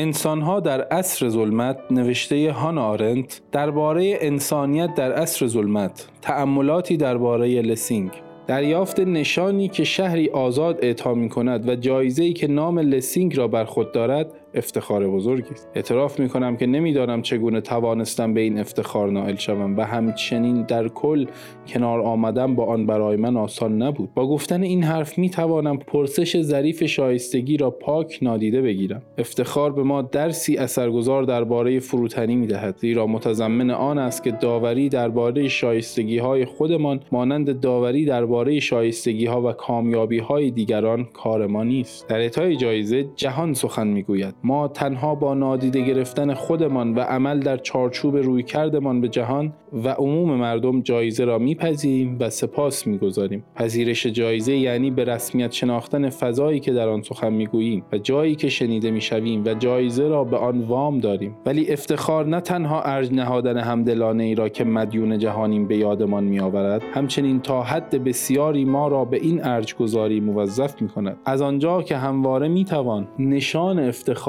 انسانها در عصر ظلمت نوشته هانا آرنت درباره انسانیت در عصر ظلمت تأملاتی درباره لسینگ. دریافت نشانی که شهری آزاد اعطا می کند و جایزه‌ای که نام لسینگ را بر خود دارد افتخار بزرگی. است اعتراف می کنم که نمی‌دانم چگونه توانستم به این افتخار نائل شوم و همچنین در کل کنار آمدن با آن برای من آسان نبود. با گفتن این حرف می توانم پرسش ظریف شایستگی را پاک نادیده بگیرم. افتخار به ما درسی اثرگذار درباره فروتنی می دهد زیرا متضمن آن است که داوری درباره شایستگی های خودمان مانند داوری درباره شایستگی ها و کامیابی های دیگران کار ما نیست. در اعطای جایزه جهان سخن می‌گوید. ما تنها با نادیده گرفتن خودمان و عمل در چارچوب روی کردمان به جهان و عموم مردم جایزه را میپذیریم و سپاس می‌گذاریم. پذیرش جایزه یعنی به رسمیت شناختن فضایی که در آن سخن می‌گوییم و جایی که شنیده می‌شویم و جایزه را به آن وام داریم. ولی افتخار نه تنها ارج نهادن همدلانه ای را که مدیون جهانیم به یادمان میآورد همچنین تا حد بسیاری ما را به این ارج گذاری موظف می کند از آنجا که همواره می توان نشان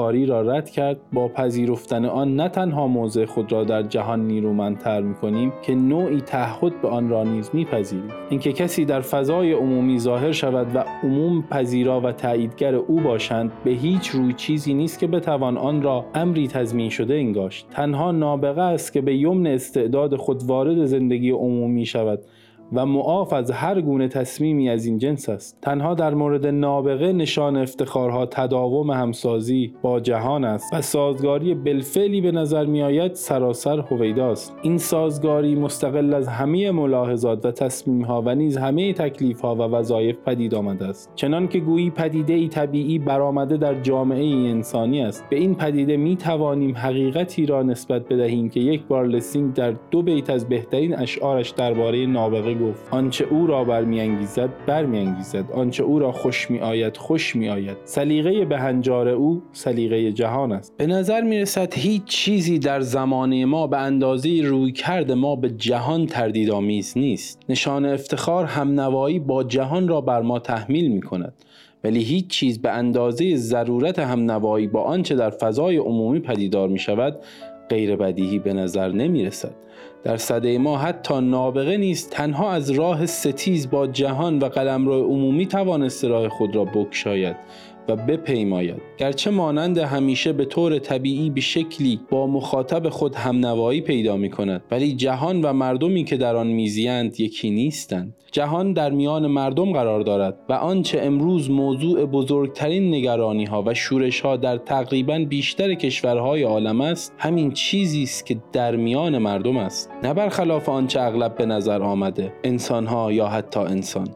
افتخاری را رد کرد. با پذیرفتن آن نه تنها موضع خود را در جهان نیرومندتر می کنیم که نوعی تعهد به آن را نیز میپذیریم. اینکه کسی در فضای عمومی ظاهر شود و عموم پذیرا و تاییدگر او باشند به هیچ روی چیزی نیست که بتوان آن را امری تضمین شده انگاشت. تنها نابغه است که به یمن استعداد خود وارد زندگی عمومی شود. و معاف از هر گونه تصمیمی از این جنس است. تنها در مورد نابغه نشان افتخارها تداوم همسازی با جهان است و سازگاری بلفعلی به نظر می آید سراسر هویداست این سازگاری مستقل از همه ملاحظات و تصمیمها و نیز همه تکلیفها و وظایف پدید آمده است. چنان که گویی پدیده ای طبیعی برآمده در جامعه ای انسانی است. به این پدیده می توانیم حقیقتی را نسبت بدهیم که یک بار لسینگ در دو بیت از بهترین اشعارش درباره نابغه گفت آنچه او را برمیانگیزد برمیانگیزد. آنچه او را خوش می آید خوش می آید سلیقه بهنجار او سلیقه جهان است. به نظر می رسد هیچ چیزی در زمانه ما به اندازه روی کرد ما به جهان تردیدآمیز نیست. نشان افتخار همنوایی با جهان را بر ما تحمیل می کند ولی هیچ چیز به اندازه ضرورت همنوایی با آنچه در فضای عمومی پدیدار می شود غیر بدیهی به نظر نمی رسد. در صده ما حتی نابغه نیست تنها از راه ستیز با جهان و قلمرو عمومی توانست راه خود را بکشاید. و بپیماید. گرچه مانند همیشه به طور طبیعی به شکلی با مخاطب خود همنوایی پیدا می کند ولی جهان و مردمی که در آن میزیند یکی نیستند. جهان در میان مردم قرار دارد و آنچه امروز موضوع بزرگترین نگرانی ها و شورش ها در تقریبا بیشتر کشورهای عالم است همین چیزی است که در میان مردم است. نه برخلاف آنچه اغلب به نظر آمده انسان ها یا حتی انسان.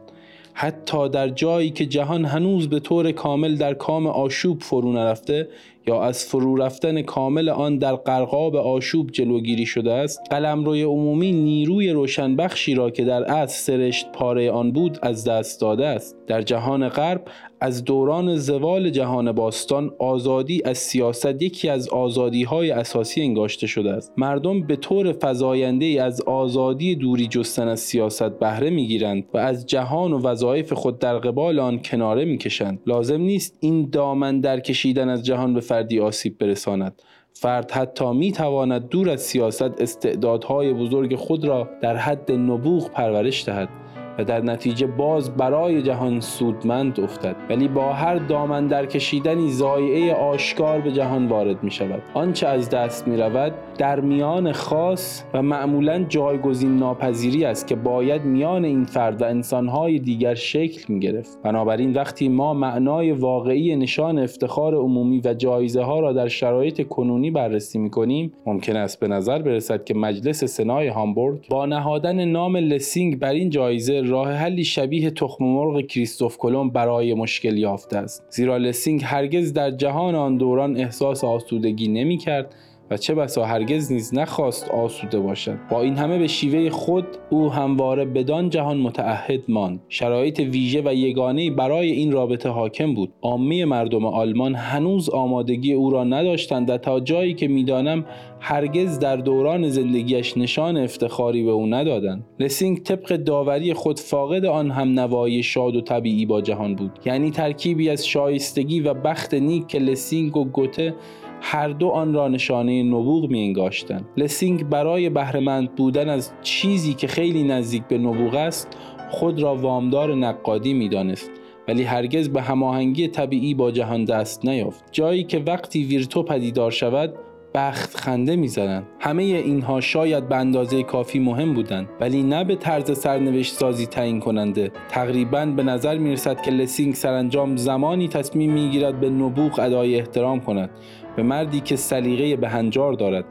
حتی در جایی که جهان هنوز به طور کامل در کام آشوب فرو نرفته یا از فرو رفتن کامل آن در قرقاب آشوب جلوگیری شده است قلمروی عمومی نیروی روشنبخشی را که در اصل سرشت پاره آن بود از دست داده است. در جهان غرب از دوران زوال جهان باستان آزادی از سیاست یکی از آزادی های اساسی انگاشته شده است. مردم به طور فزاینده از آزادی دوری جستن از سیاست بهره می‌گیرند و از جهان و وظایف خود در قبال آن کناره می‌کشند. لازم نیست این دامن در کشیدن از جهان به فردی آسیب برساند. فرد حتی می تواند دور از سیاست استعدادهای بزرگ خود را در حد نبوغ پرورش دهد. و در نتیجه باز برای جهان سودمند افتد. ولی با هر دامن در کشیدنی زایعه آشکار به جهان وارد می شود آنچه از دست می رود در میان خاص و معمولا جایگزین ناپذیری است که باید میان این فرد و انسانهای دیگر شکل می گرفت بنابراین وقتی ما معنای واقعی نشان افتخار عمومی و جایزه ها را در شرایط کنونی بررسی می کنیم ممکن است به نظر برسد که مجلس سنای هامبورگ با نهادن نام لسینگ بر این جایزه راه حلی شبیه تخم مرغ کریستوف کلم برای مشکل یافته است. زیرا لسینگ هرگز در جهان آن دوران احساس آسودگی نمی کرد و چه بسا هرگز نیز نخواست آسوده باشد. با این همه به شیوه خود او همواره بدان جهان متعهد ماند. شرایط ویژه و یگانه برای این رابطه حاکم بود. عامه مردم آلمان هنوز آمادگی او را نداشتند و تا جایی که می‌دانم هرگز در دوران زندگیش نشان افتخاری به او ندادند. لسینگ طبق داوری خود فاقد آن هم نوایی شاد و طبیعی با جهان بود. یعنی ترکیبی از شایستگی و بخت نیک که لسینگ و گوته هر دو آن را نشانه نبوغ می انگاشتند لسینگ برای بهره‌مند بودن از چیزی که خیلی نزدیک به نبوغ است خود را وامدار نقادی می‌دانست. ولی هرگز به هماهنگی طبیعی با جهان دست نیافت. جایی که وقتی ویرتو پدیدار شود بخت خنده می‌زند همه اینها شاید به اندازه کافی مهم بودند ولی نه به طرز سرنوشت سازی تعیین کننده. تقریبا به نظر می‌رسد که لسینگ سرانجام زمانی تصمیم می‌گیرد به نبوغ ادای احترام کند. به مردی که سلیقه به هنجار دارد.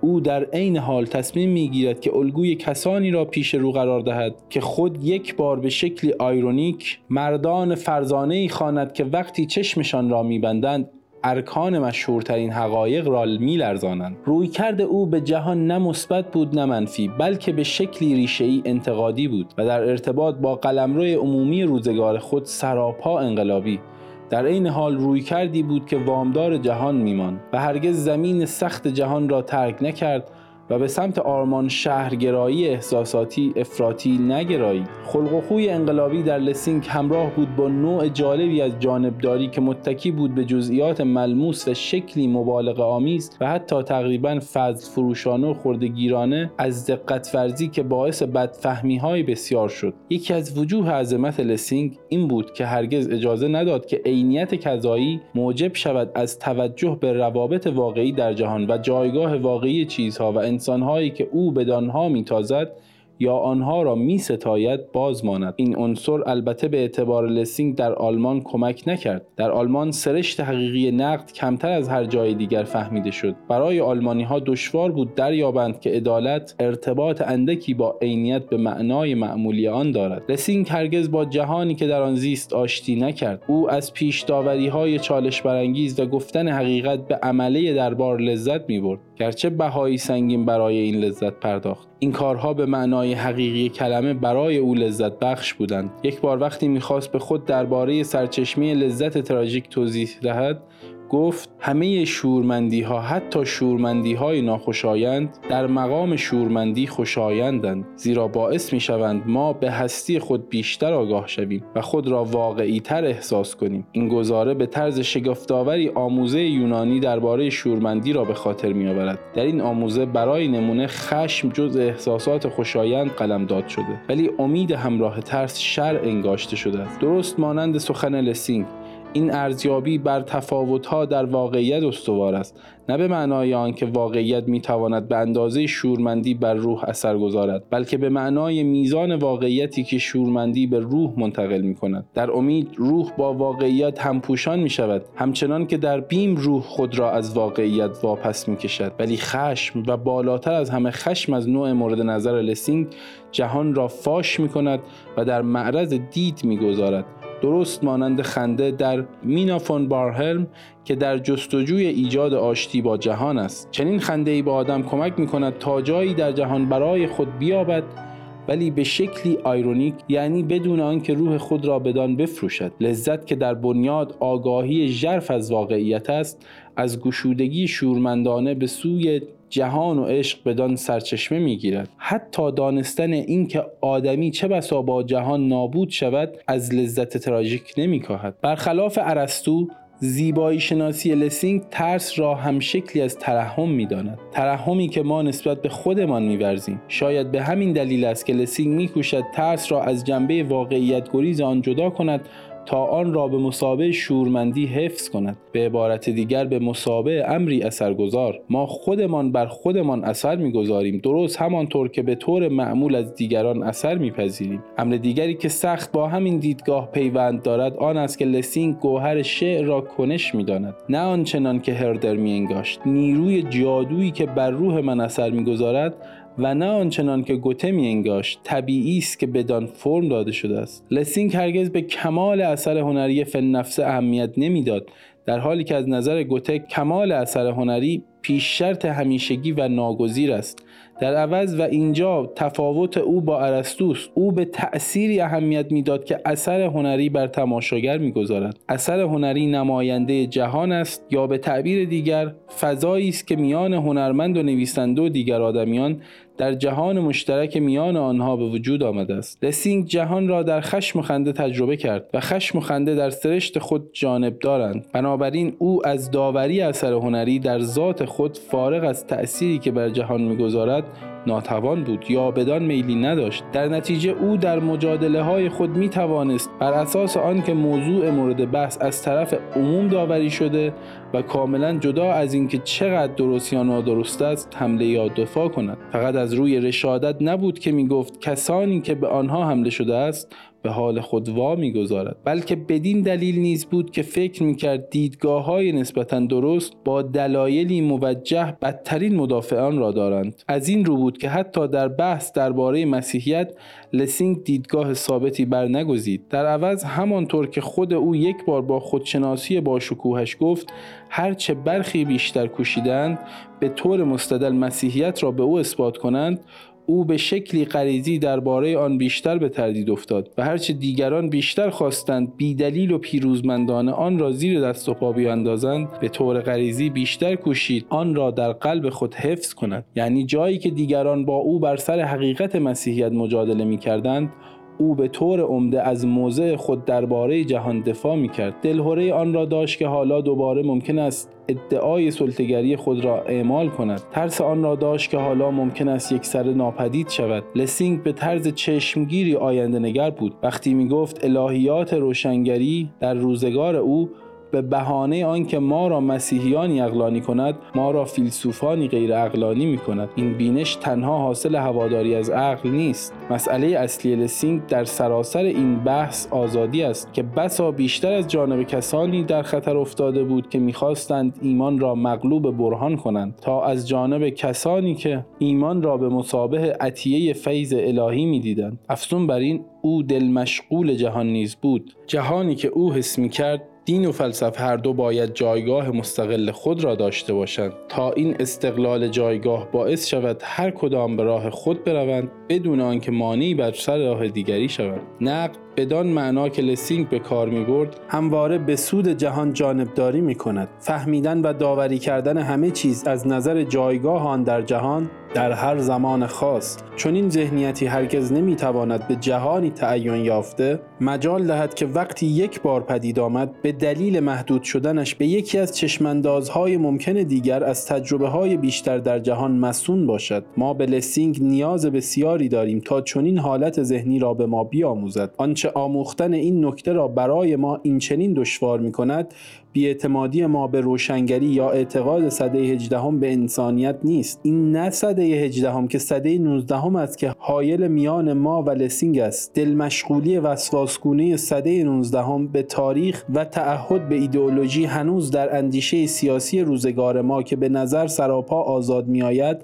او در عین حال تصمیم می‌گیرد که الگوی کسانی را پیش رو قرار دهد که خود یک بار به شکلی آیرونیک مردان فرزانه ای خواند که وقتی چشمشان را میبندند ارکان مشهورترین حقایق را میلرزانند. رویکرد او به جهان نه مثبت بود نه منفی بلکه به شکلی ریشهای انتقادی بود و در ارتباط با قلمرو عمومی روزگار خود سراپا انقلابی. در این حال رویکردی بود که وامدار جهان می‌ماند و هرگز زمین سخت جهان را ترک نکرد و به سمت آرمان شهرگرایی احساساتی افراطی نگرایید. خلق و خوی انقلابی در لسینگ همراه بود با نوع جالبی از جانبداری که متکی بود به جزئیات ملموس و شکلی مبالغه آمیز و حتی تقریبا فضل فروشانه و خرده‌گیرانه از دقت ورزی که باعث بدفهمی های بسیار شد. یکی از وجوه عظمت لسینگ این بود که هرگز اجازه نداد که عینیت کذایی موجب شود از توجه به روابط واقعی در جهان و جایگاه واقعی چیزها و انسانهایی که او بدانها میتازد یا آنها را می ستاید باز ماند. این عنصر البته به اعتبار لسینگ در آلمان کمک نکرد. در آلمان سرشت حقیقی نقد کمتر از هر جای دیگر فهمیده شد. برای آلمانی ها دشوار بود دریابند که عدالت ارتباط اندکی با عینیت به معنای معمولی آن دارد. لسینگ هرگز با جهانی که در آن زیست آشتی نکرد. او از پیش داوری های چالش برانگیز و گفتن حقیقت به عمله دربار لذت می برد گرچه بهایی سنگین برای این لذت پرداخت. این کارها به معنای حقیقی کلمه برای او لذت بخش بودند. یک بار وقتی می‌خواست به خود درباره سرچشمه لذت تراژیک توضیح دهد گفت همه شورمندی ها حتی شورمندی های ناخوشایند در مقام شورمندی خوشایندند زیرا باعث می شوند ما به هستی خود بیشتر آگاه شویم و خود را واقعی تر احساس کنیم. این گزاره به طرز شگفتآوری آموزه یونانی درباره شورمندی را به خاطر می آورد در این آموزه برای نمونه خشم جز احساسات خوشایند قلم داد شده ولی امید همراه ترس شر انگاشته شده است. درست مانند سخن لسینگ این ارزیابی بر تفاوتها در واقعیت استوار است نه به معنای آنکه واقعیت می‌تواند به اندازه شورمندی بر روح اثر گذارد بلکه به معنای میزان واقعیتی که شورمندی به روح منتقل می کند در امید روح با واقعیت همپوشان می شود همچنان که در بیم روح خود را از واقعیت واپس می کشد ولی خشم و بالاتر از همه خشم از نوع مورد نظر لسینگ جهان را فاش می کند و در معرض دید می گذارد درست مانند خنده در مینا فون بارهلم که در جستجوی ایجاد آشتی با جهان است. چنین خنده ای به آدم کمک می کند تا جایی در جهان برای خود بیابد ولی به شکلی آیرونیک یعنی بدون آنکه روح خود را بدان بفروشد. لذت که در بنیاد آگاهی ژرف از واقعیت است از گشودگی شورمندانه به سوی جهان و عشق بدان سرچشمه می‌گیرد. حتی دانستن اینکه آدمی چه بسا با جهان نابود شود از لذت تراژیک نمیکاهد. برخلاف ارسطو زیبایی شناسی لسینگ ترس را هم شکلی از ترحم می‌داند. ترحمی که ما نسبت به خودمان میورزیم. شاید به همین دلیل است که لسینگ میکوشد ترس را از جنبه واقعیت گریز آن جدا کند تا آن را به مثابه شورمندی حفظ کند. به عبارت دیگر به مثابه امری اثرگذار. ما خودمان بر خودمان اثر می‌گذاریم. درست همانطور که به طور معمول از دیگران اثر میپذیریم. امر دیگری که سخت با همین دیدگاه پیوند دارد آن است که لسینگ گوهر شعر را کنش می‌داند. نه آنچنان که هردر میانگاشت نیروی جادویی که بر روح من اثر می‌گذارد و نه آنچنان که گوته می انگاشت طبیعی است که بدان فرم داده شده است. لسینگ هرگز به کمال اثر هنری فن نفس اهمیت نمی‌داد در حالی که از نظر گوته کمال اثر هنری پیش شرط همیشگی و ناگزیر است. در عوض و اینجا تفاوت او با ارسطوس او به تأثیری اهمیت می‌داد که اثر هنری بر تماشاگر می‌گذارد. اثر هنری نماینده جهان است یا به تعبیر دیگر فضایی است که میان هنرمند و نویسنده و دیگر آدمیان در جهان مشترک میان آنها به وجود آمده است. لسینگ جهان را در خشم و خنده تجربه کرد و خشم و خنده در سرشت خود جانب دارند بنابراین او از داوری اثر هنری در ذات خود فارغ از تأثیری که بر جهان می‌گذارد ناتوان بود یا بدان میلی نداشت. در نتیجه او در مجادله های خود می توانست بر اساس آنکه موضوع مورد بحث از طرف عموم داوری شده و کاملا جدا از اینکه چقدر درست یا نادرست است حمله یا دفاع کند. فقط از روی رشادت نبود که می گفت کسانی که به آنها حمله شده است به حال خود وا می‌گذارد. بلکه بدین دلیل نیز بود که فکر می‌کرد دیدگاه های نسبتا درست با دلایلی موجه بدترین مدافعان را دارند. از این رو بود که حتی در بحث درباره مسیحیت لسینگ دیدگاه ثابتی بر نگزید در عوض همانطور که خود او یک بار با خودشناسی با شکوهش گفت هرچه برخی بیشتر کوشیدند به طور مستدل مسیحیت را به او اثبات کنند او به شکلی غریزی درباره آن بیشتر به تردید افتاد و هرچه دیگران بیشتر خواستند بیدلیل و پیروزمندانه آن را زیر دست و پا بیاندازند به طور غریزی بیشتر کوشید آن را در قلب خود حفظ کند. یعنی جایی که دیگران با او بر سر حقیقت مسیحیت مجادله می کردند او به طور عمده از موضع خود درباره جهان دفاع می کرد دلهوره آن را داشت که حالا دوباره ممکن است ادعای سلطگری خود را اعمال کند. ترس آن را داشت که حالا ممکن است یک سر ناپدید شود. لسینگ به طرز چشمگیری آینده نگر بود. وقتی می گفت الهیات روشنگری در روزگار او به بهانه آنکه ما را مسیحیانی اقلانی کند ما را فیلسوفانی غیر اقلانی می کند. این بینش تنها حاصل هواداری از عقل نیست. مسئله اصلی لسینگ در سراسر این بحث آزادی است که بسا بیشتر از جانب کسانی در خطر افتاده بود که می‌خواستند ایمان را مغلوب برهان کنند تا از جانب کسانی که ایمان را به مسابه عطیه فیض الهی می‌دیدند. افزون بر این او دل مشغول جهان نیز بود. جهانی که او حس می کرد دین و فلسفه هر دو باید جایگاه مستقل خود را داشته باشند. تا این استقلال جایگاه باعث شود هر کدام به راه خود بروند بدون آنکه مانعی بر سر راه دیگری شوند. نقد بدان معنا که لسینگ به کار می برد همواره به سود جهان جانبداری می کند فهمیدن و داوری کردن همه چیز از نظر جایگاه آن در جهان در هر زمان خاص. چون این ذهنیتی هرگز نمی‌تواند به جهانی تعین یافته مجال دهد که وقتی یک بار پدید آمد به دلیل محدود شدنش به یکی از چشماندازهای ممکن دیگر از تجربه های بیشتر در جهان مسون باشد. ما به لسینگ نیاز بسیاری داریم تا چنین حالت ذهنی را به ما بیاموزد. آنچه آموختن این نکته را برای ما این چنین دشوار می کند بیاعتمادی ما به روشنگری یا اعتقاد صده هجدهم به انسانیت نیست. این نه صده هجدهم که صده نوزدهم است که حایل میان ما و لسینگ است. دل مشغولی وسواسگونه صده نوزدهم به تاریخ و تعهد به ایدئولوژی هنوز در اندیشه سیاسی روزگار ما که به نظر سراپا آزاد میآید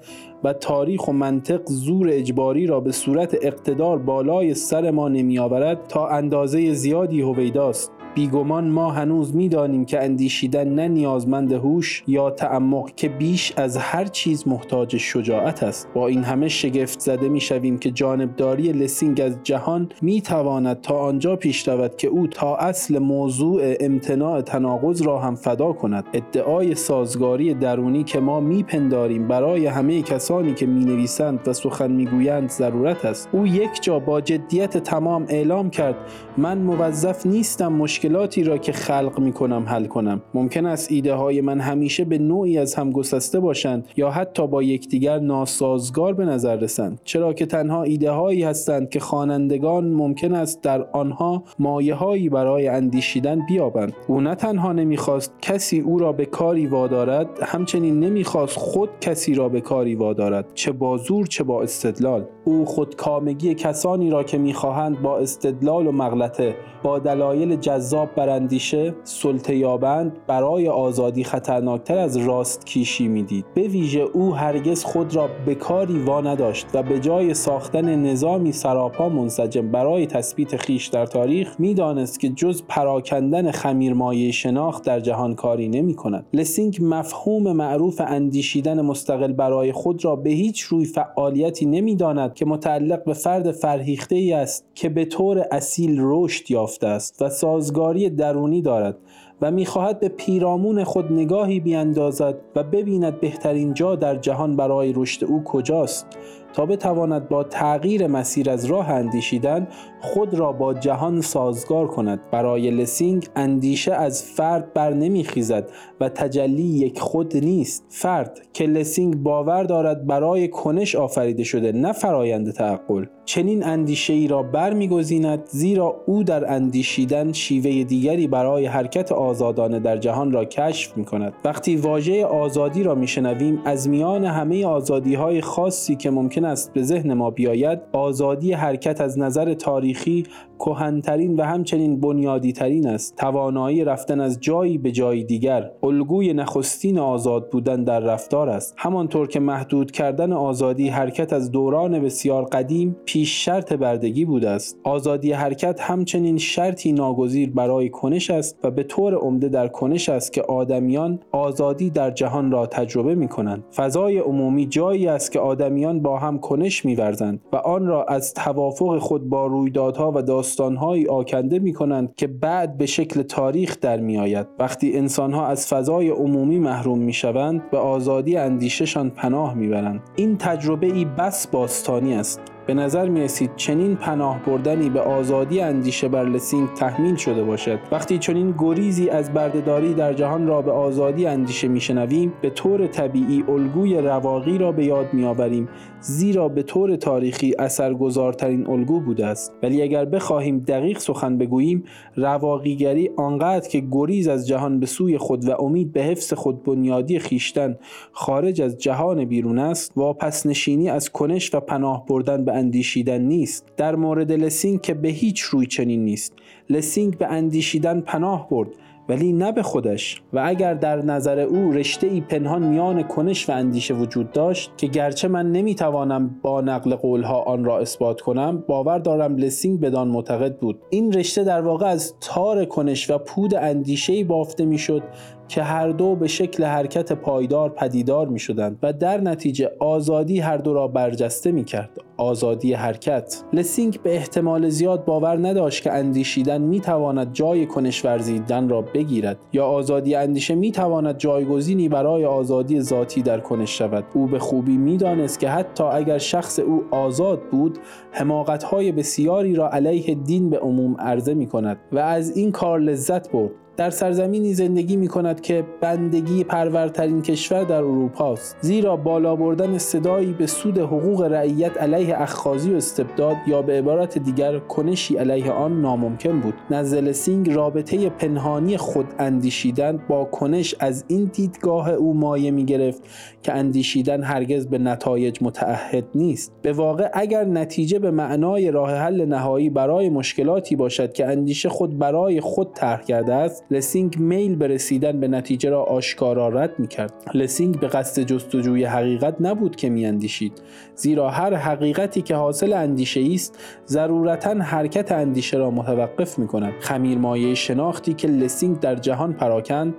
و تاریخ و منطق زور اجباری را به صورت اقتدار بالای سر ما نمیآورد تا اندازه زیادی هویداست بیگمان ما هنوز می‌دانیم که اندیشیدن نه نیازمند هوش یا تعمق که بیش از هر چیز محتاج شجاعت است. با این همه شگفت زده می شویم که جانبداری لسینگ از جهان می تواند تا آنجا پیش رود که او تا اصل موضوع امتناع تناقض را هم فدا کند. ادعای سازگاری درونی که ما میپنداریم برای همه کسانی که می نویسند و سخن می‌گویند ضرورت است. او یک جا با جدیت تمام اعلام کرد من موظف نیستم مشکل مشکلاتی را که خلق می کنم حل کنم. ممکن است ایده های من همیشه به نوعی از هم گسسته باشند یا حتی با یکدیگر ناسازگار به نظر رسند. چرا که تنها ایده هایی هستند که خوانندگان ممکن است در آنها مایه هایی برای اندیشیدن بیابند. او نه تنها نمی‌خواست کسی او را به کاری وادارد همچنین نمی‌خواست خود کسی را به کاری وادارد چه با زور چه با استدلال. او خودکامگی کسانی را که می‌خواهند با استدلال و مغلطه با دلایل جذاب براندیشه سلطه یابند برای آزادی خطرناکتر از راست کیشی می‌دید. به ویژه او هرگز خود را به کاری وا نداشت و به جای ساختن نظامی سراپا منسجم برای تثبیت خیش در تاریخ می‌دانست که جز پراکندن خمیرمایه شناخت در جهان کاری نمی کند لسینگ مفهوم معروف اندیشیدن مستقل برای خود را به هیچ روی فعالیتی نمی‌داند که متعلق به فرد فرهیخته ای است که به طور اصیل رشد یافته است و سازگاری درونی دارد و می‌خواهد به پیرامون خود نگاهی بیاندازد و ببیند بهترین جا در جهان برای رشد او کجاست تا بتواند با تغییر مسیر از راه اندیشیدن خود را با جهان سازگار کند. برای لسینگ اندیشه از فرد بر نمیخیزد و تجلی یک خود نیست. فرد که لسینگ باور دارد برای کنش آفریده شده نه فرایند تعقل. چنین اندیشه ای را برمیگزیند زیرا او در اندیشیدن شیوه دیگری برای حرکت آزادانه در جهان را کشف می کند وقتی واژه آزادی را میشنویم از میان همه آزادی های خاصی که ممکن است به ذهن ما بیاید آزادی حرکت از نظر تاریخی کهنترین و همچنین بنیادی ترین است. توانایی رفتن از جایی به جای دیگر الگوی نخستین آزاد بودن در رفتار است. همانطور که محدود کردن آزادی حرکت از دوران بسیار قدیم پیش شرط بردگی بوده است آزادی حرکت همچنین شرطی ناگزیر برای کنش است و به طور عمده در کنش است که آدمیان آزادی در جهان را تجربه می کنند فضای عمومی جایی است که آدمیان با هم کنش میورزند و آن را از توافق خود با رویدادها و داستانهایی آکنده می کنند که بعد به شکل تاریخ در می آید. وقتی انسانها از فضای عمومی محروم می شوند به آزادی اندیششان پناه می برند. این تجربه ای بس باستانی است به نظر می رسید چنین پناه بردنی به آزادی اندیشه بر لسینگ تحمیل شده باشد. وقتی چنین گریزی از بردهداری در جهان را به آزادی اندیشه میشنویم به طور طبیعی الگوی رواقی را به یاد میآوریم زیرا به طور تاریخی اثرگذارترین الگو بوده است. ولی اگر بخواهیم دقیق سخن بگوییم رواقیگری آنقدر که گریز از جهان به سوی خود و امید به حفظ خود بنیادی خیشتن خارج از جهان بیرون است واپس نشینی از کنش و پناه بردن به اندیشیدن نیست. در مورد لسینگ که به هیچ روی چنین نیست. لسینگ به اندیشیدن پناه برد ولی نه به خودش. و اگر در نظر او رشته ای پنهان میان کنش و اندیشه وجود داشت که گرچه من نمی‌توانم با نقل قولها آن را اثبات کنم باور دارم لسینگ بدان معتقد بود. این رشته در واقع از تار کنش و پود اندیشه بافته می‌شد که هر دو به شکل حرکت پایدار پدیدار می شدند و در نتیجه آزادی هر دو را برجسته می کرد. آزادی حرکت. لسینگ به احتمال زیاد باور نداشت که اندیشیدن می تواند جای کنش ورزیدن را بگیرد یا آزادی اندیشه می تواند جایگزینی برای آزادی ذاتی در کنش شود. او به خوبی می دانست که حتی اگر شخص او آزاد بود حماقت های بسیاری را علیه دین به عموم عرضه می کند و از این کار لذت برد. در سرزمینی زندگی می کند که بندگی پرورترین کشور در اروپا است. زیرا بالا بردن صدایی به سود حقوق رعیت علیه اخاذی و استبداد یا به عبارت دیگر کنشی علیه آن ناممکن بود. نزد لسینگ رابطه پنهانی خود اندیشیدن با کنش از این دیدگاه او مایه می گرفت که اندیشیدن هرگز به نتایج متعهد نیست. به واقع اگر نتیجه به معنای راه حل نهایی برای مشکلاتی باشد که اندیشه خود برای خود طرح کرده است لسینگ میل به رسیدن به نتیجه را آشکارا رد می کرد. لسینگ به قصد جستجوی حقیقت نبود که می اندیشید. زیرا هر حقیقتی که حاصل اندیشه است ضرورتا حرکت اندیشه را متوقف می کند. خمیر مایه شناختی که لسینگ در جهان پراکند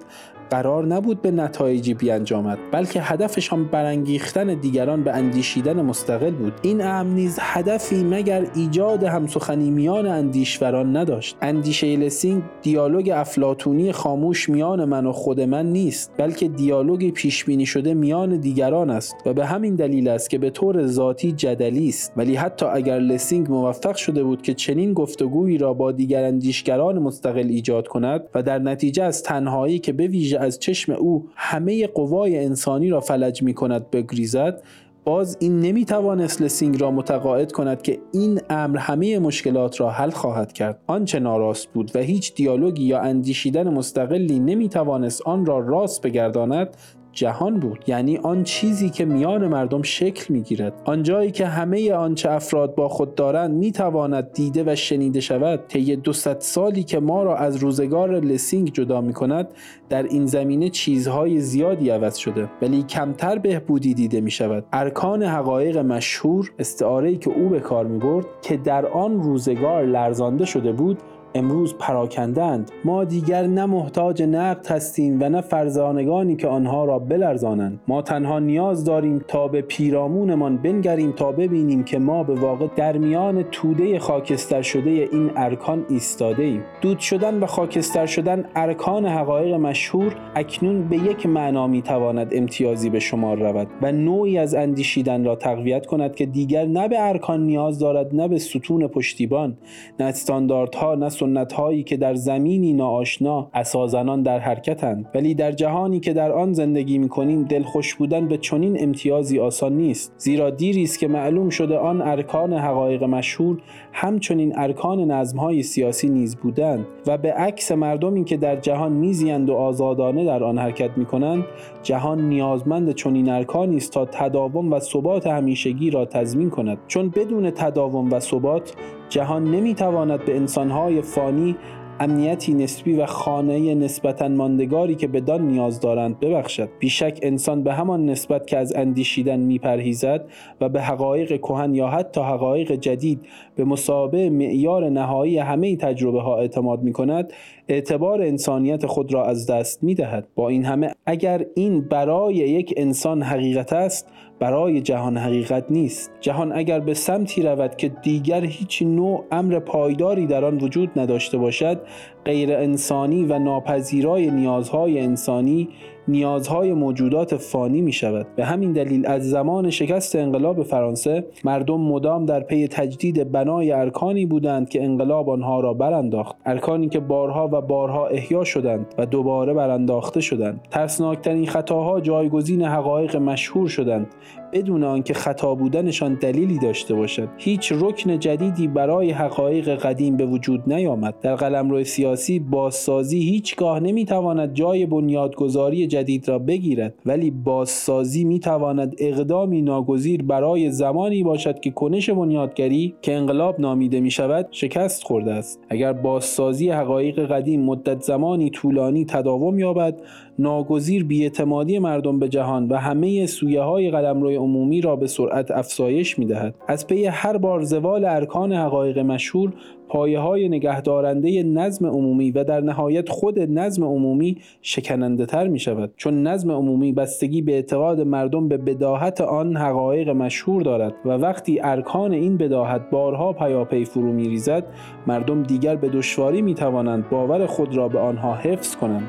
قرار نبود به نتایجی بیانجامد بلکه هدفشان برانگیختن دیگران به اندیشیدن مستقل بود. این امر نیز هدفی مگر ایجاد همسخنی میان اندیشوران نداشت؟ اندیشه لسینگ دیالوگ افلاطونی خاموش میان من و خود من نیست بلکه دیالوگ پیش بینی شده میان دیگران است و به همین دلیل است که به طور ذاتی جدلی است. ولی حتی اگر لسینگ موفق شده بود که چنین گفتگویی را با دیگر اندیشگران مستقل ایجاد کند و در نتیجه از تنهایی که به ویژه از چشم او همه قوای انسانی را فلج می کند بگریزد باز این نمی توانست لسینگ را متقاعد کند که این امر همه مشکلات را حل خواهد کرد. آنچه ناراست بود و هیچ دیالوگی یا اندیشیدن مستقلی نمی توانست آن را راست بگرداند جهان بود. یعنی آن چیزی که میان مردم شکل می‌گیرد. آنجایی که همه آنچه افراد با خود دارند می‌تواند دیده و شنیده شود. طی 200 سالی که ما را از روزگار لسینگ جدا می کند در این زمینه چیزهای زیادی عوض شده. ولی کمتر بهبودی دیده می شود ارکان حقایق مشهور استعاره که او به کار می برد که در آن روزگار لرزانده شده بود امروز پراکندند ما دیگر نه محتاج نقد هستیم و نه فرزانگانی که آنها را بلرزانند. ما تنها نیاز داریم تا به پیرامونمان بنگریم تا ببینیم که ما به واقع در میان توده خاکستر شده این ارکان ایستاده ایم دود شدن و خاکستر شدن ارکان حقایق مشهور اکنون به یک معنا می تواند امتیازی به شمار رود و نوعی از اندیشیدن را تقویت کند که دیگر نه به ارکان نیاز دارد نه به ستون پشتیبان نه استانداردها نه سنت هایی که در زمینی ناآشنا اسازنان در حرکتند ولی در جهانی که در آن زندگی می کنیم دلخوش بودن به چنین امتیازی آسان نیست. زیرا دیری است که معلوم شده آن ارکان حقایق مشهور همچنین ارکان نظمهای سیاسی نیز بودند و به عکس مردمی که در جهان میزیند و آزادانه در آن حرکت می کنند جهان نیازمند چنین ارکانی است تا تداوم و ثبات همیشگی را تضمین کند. چون بدون تداوم و ثبات جهان نمی‌تواند به انسانهای فانی امنیتی نسبی و خانه نسبتا ماندگاری که بدان نیاز دارند ببخشد. بیشک انسان به همان نسبت که از اندیشیدن میپرهیزد و به حقایق کهن یا حتی حقایق جدید به مسابه معیار نهایی همه تجربه ها اعتماد می کند اعتبار انسانیت خود را از دست می دهد با این همه اگر این برای یک انسان حقیقت است برای جهان حقیقت نیست. جهان اگر به سمتی رود که دیگر هیچ نوع امر پایداری در آن وجود نداشته باشد غیر انسانی و ناپذیرای نیازهای انسانی نیازهای موجودات فانی می شود به همین دلیل از زمان شکست انقلاب فرانسه مردم مدام در پی تجدید بنای ارکانی بودند که انقلاب آنها را برانداخت. ارکانی که بارها و بارها احیا شدند و دوباره برانداخته شدند. ترسناکترین خطاها جایگزین حقایق مشهور شدند. بدون آنکه خطا بودنشان دلیلی داشته باشد. هیچ رکن جدیدی برای حقایق قدیم به وجود نیامد. در قلمرو سیاسی بازسازی هیچگاه نمی‌تواند جای بنیادگذاری جدید را بگیرد ولی بازسازی می‌تواند اقدامی ناگزیر برای زمانی باشد که کنش بنیادگری که انقلاب نامیده می شود شکست خورده است. اگر بازسازی حقایق قدیم مدت زمانی طولانی تداوم یابد ناگزیر بیاعتمادی مردم به جهان و همه سویه های قلمرو عمومی را به سرعت افزایش می دهد. از پی هر بار زوال ارکان حقایق مشهور پایه های نگهدارنده نظم عمومی و در نهایت خود نظم عمومی شکننده تر می شود چون نظم عمومی بستگی به اعتقاد مردم به بداهت آن حقایق مشهور دارد و وقتی ارکان این بداهت بارها پیاپی فرو می ریزد مردم دیگر به دشواری می توانند باور خود را به آنها حفظ کنند